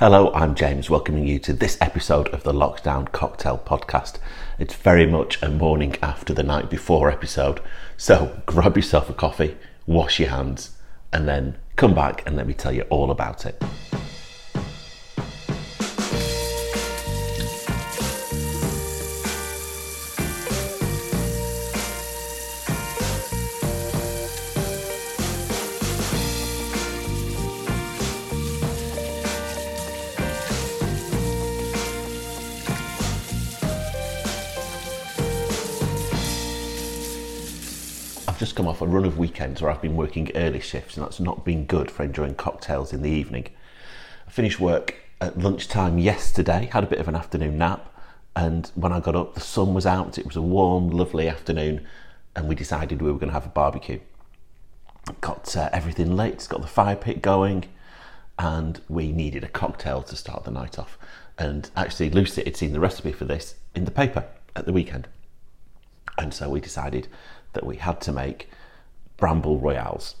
Hello, I'm James, welcoming you to this episode of the Lockdown Cocktail Podcast. It's very much a morning after the night before episode, so grab yourself a coffee, wash your hands, and then come back and let me tell you all about it. I've just come off a run of weekends where I've been working early shifts, and that's not been good for enjoying cocktails in the evening. I finished work at lunchtime yesterday, had a bit of an afternoon nap, and when I got up, the sun was out. It was a warm, lovely afternoon, and we decided we were going to have a barbecue. Got uh, everything lit, got the fire pit going, and we needed a cocktail to start the night off. And actually, Lucy had seen the recipe for this in the paper at the weekend. And so we decided that we had to make Bramble Royales.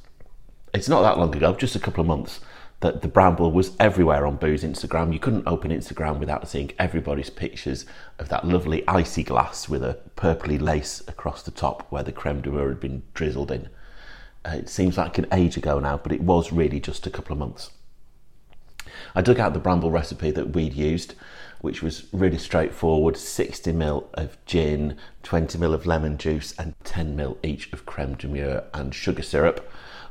It's not that long ago, just a couple of months, that the Bramble was everywhere on Boo's Instagram. You couldn't open Instagram without seeing everybody's pictures of that lovely icy glass with a purpley lace across the top where the creme de mure had been drizzled in. Uh, it seems like an age ago now, but it was really just a couple of months. I dug out the bramble recipe that we'd used, which was really straightforward 60 ml of gin, 20 ml of lemon juice, and 10 ml each of creme de mure and sugar syrup.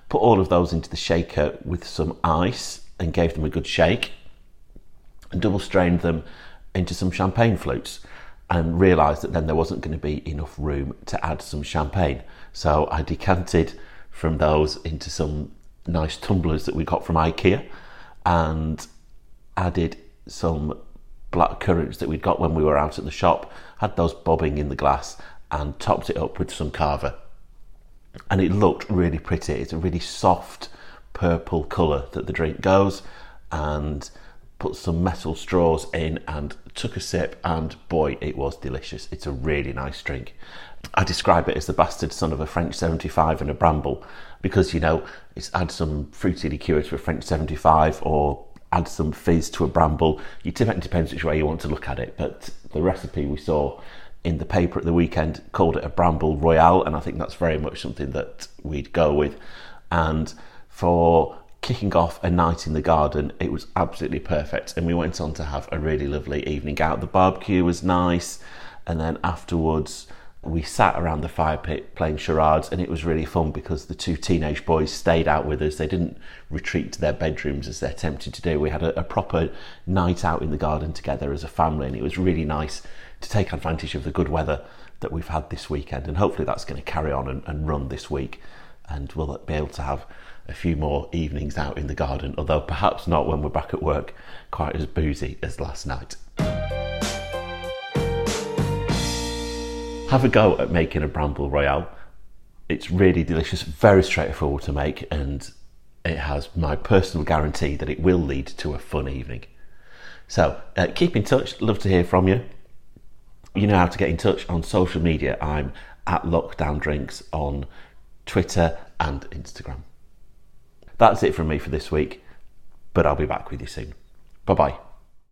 Put all of those into the shaker with some ice and gave them a good shake, and double strained them into some champagne flutes. And realised that then there wasn't going to be enough room to add some champagne. So I decanted from those into some nice tumblers that we got from IKEA and added some black currants that we'd got when we were out at the shop, had those bobbing in the glass, and topped it up with some cava. And it looked really pretty. It's a really soft purple colour that the drink goes, and put some metal straws in and took a sip, and boy, it was delicious. It's a really nice drink. I describe it as the bastard son of a French 75 and a bramble because, you know, it's add some fruity liqueur to a French 75 or add some fizz to a bramble. It depends which way you want to look at it, but the recipe we saw in the paper at the weekend called it a bramble royale, and I think that's very much something that we'd go with. And for kicking off a night in the garden, it was absolutely perfect. And we went on to have a really lovely evening out. The barbecue was nice, and then afterwards, we sat around the fire pit playing charades and it was really fun because the two teenage boys stayed out with us they didn't retreat to their bedrooms as they're tempted to do we had a, a, proper night out in the garden together as a family and it was really nice to take advantage of the good weather that we've had this weekend and hopefully that's going to carry on and, and run this week and we'll be able to have a few more evenings out in the garden although perhaps not when we're back at work quite as boozy as last night have a go at making a bramble royale. It's really delicious, very straightforward to make, and it has my personal guarantee that it will lead to a fun evening. So uh, keep in touch, love to hear from you. You know how to get in touch on social media. I'm at Lockdown Drinks on Twitter and Instagram. That's it from me for this week, but I'll be back with you soon. Bye bye.